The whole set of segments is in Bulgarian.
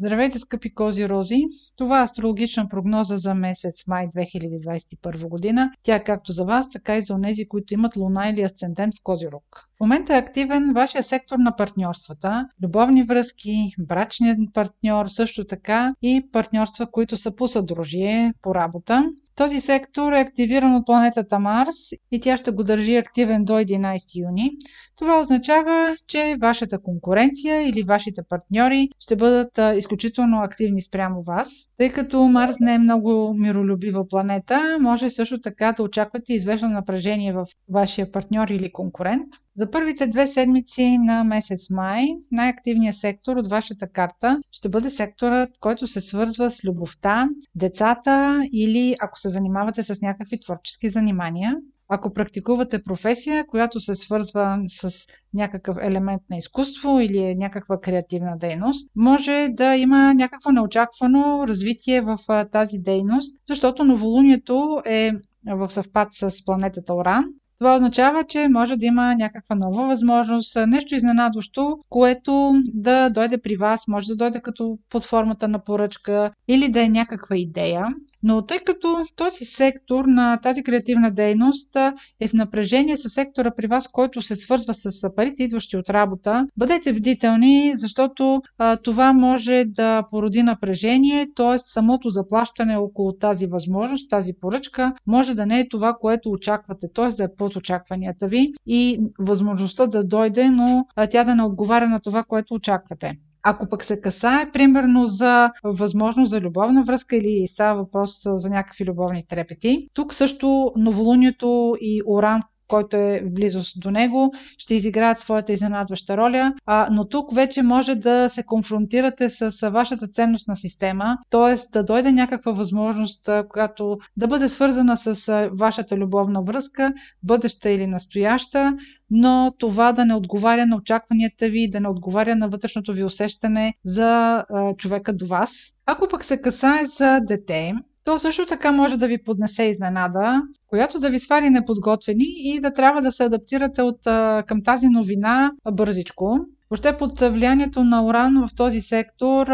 Здравейте, скъпи кози рози! Това е астрологична прогноза за месец май 2021 година. Тя е както за вас, така и за тези, които имат луна или асцендент в Козирог. В момента е активен вашия сектор на партньорствата, любовни връзки, брачният партньор, също така и партньорства, които са по съдружие, по работа. Този сектор е активиран от планетата Марс и тя ще го държи активен до 11 юни. Това означава, че вашата конкуренция или вашите партньори ще бъдат изключително активни спрямо вас. Тъй като Марс не е много миролюбива планета, може също така да очаквате известно напрежение в вашия партньор или конкурент. За първите две седмици на месец май най-активният сектор от вашата карта ще бъде секторът, който се свързва с любовта, децата или ако се занимавате с някакви творчески занимания. Ако практикувате професия, която се свързва с някакъв елемент на изкуство или е някаква креативна дейност, може да има някакво неочаквано развитие в тази дейност, защото новолунието е в съвпад с планетата Оран това означава, че може да има някаква нова възможност, нещо изненадващо, което да дойде при вас, може да дойде като под формата на поръчка или да е някаква идея. Но тъй като този сектор на тази креативна дейност е в напрежение с сектора при вас, който се свързва с парите, идващи от работа, бъдете бдителни, защото а, това може да породи напрежение, т.е. самото заплащане около тази възможност, тази поръчка, може да не е това, което очаквате, т.е. да е под очакванията ви и възможността да дойде, но тя да не отговаря на това, което очаквате. Ако пък се касае, примерно, за възможност за любовна връзка или става въпрос за някакви любовни трепети, тук също новолунието и Оран, който е в близост до него, ще изиграят своята изненадваща роля, а, но тук вече може да се конфронтирате с, вашата ценностна система, т.е. да дойде някаква възможност, която да бъде свързана с вашата любовна връзка, бъдеща или настояща, но това да не отговаря на очакванията ви, да не отговаря на вътрешното ви усещане за а, човека до вас. Ако пък се касае за дете, то също така може да ви поднесе изненада, която да ви свари неподготвени и да трябва да се адаптирате от, към тази новина бързичко. Въобще под влиянието на Оран в този сектор,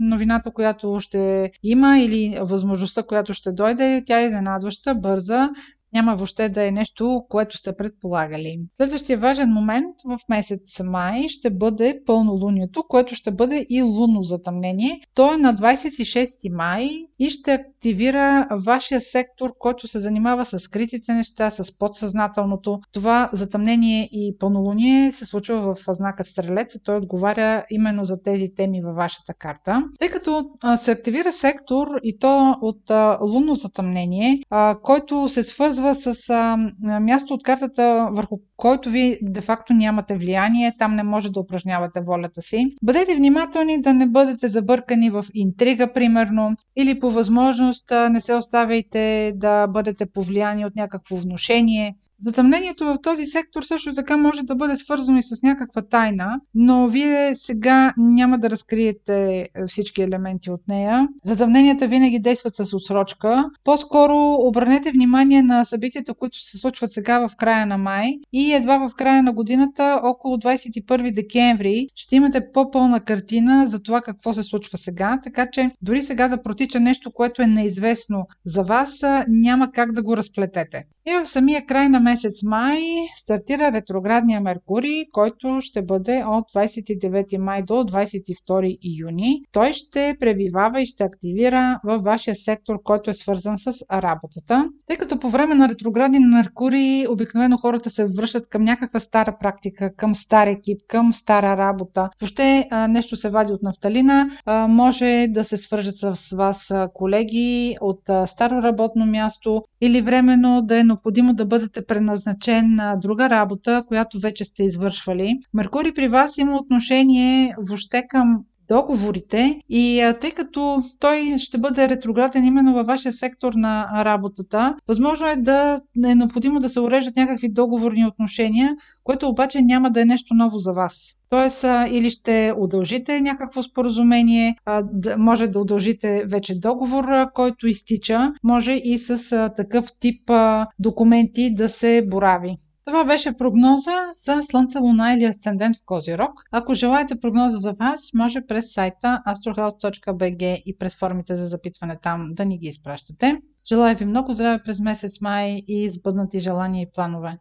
новината, която ще има или възможността, която ще дойде, тя е изненадваща, бърза няма въобще да е нещо, което сте предполагали. Следващия важен момент в месец май ще бъде пълнолунието, което ще бъде и лунно затъмнение. То е на 26 май и ще активира вашия сектор, който се занимава с скритите неща, с подсъзнателното. Това затъмнение и пълнолуние се случва в знакът Стрелец и той отговаря именно за тези теми във вашата карта. Тъй като се активира сектор и то от лунно затъмнение, който се свързва с място от картата, върху който ви де-факто нямате влияние, там не може да упражнявате волята си. Бъдете внимателни да не бъдете забъркани в интрига, примерно, или по възможност не се оставяйте да бъдете повлияни от някакво вношение, Затъмнението в този сектор също така може да бъде свързано и с някаква тайна, но вие сега няма да разкриете е, всички елементи от нея. Затъмненията винаги действат с отсрочка. По-скоро обърнете внимание на събитията, които се случват сега в края на май и едва в края на годината, около 21 декември, ще имате по-пълна картина за това какво се случва сега, така че дори сега да протича нещо, което е неизвестно за вас, няма как да го разплетете. И в самия край на месец май стартира ретроградния Меркурий, който ще бъде от 29 май до 22 юни. Той ще пребивава и ще активира във вашия сектор, който е свързан с работата. Тъй като по време на ретроградния Меркурий обикновено хората се връщат към някаква стара практика, към стар екип, към стара работа. Въобще нещо се вади от нафталина, може да се свържат с вас колеги от старо работно място или временно да е необходимо да бъдете преназначен на друга работа, която вече сте извършвали. Меркурий при вас има отношение въобще към договорите и тъй като той ще бъде ретрограден именно във вашия сектор на работата, възможно е да е необходимо да се уреждат някакви договорни отношения, което обаче няма да е нещо ново за вас. Тоест, или ще удължите някакво споразумение, може да удължите вече договор, който изтича, може и с такъв тип документи да се борави. Това беше прогноза за Слънце, Луна или Асцендент в Козирог. Ако желаете прогноза за вас, може през сайта astrohouse.bg и през формите за запитване там да ни ги изпращате. Желая ви много здраве през месец май и сбъднати желания и планове.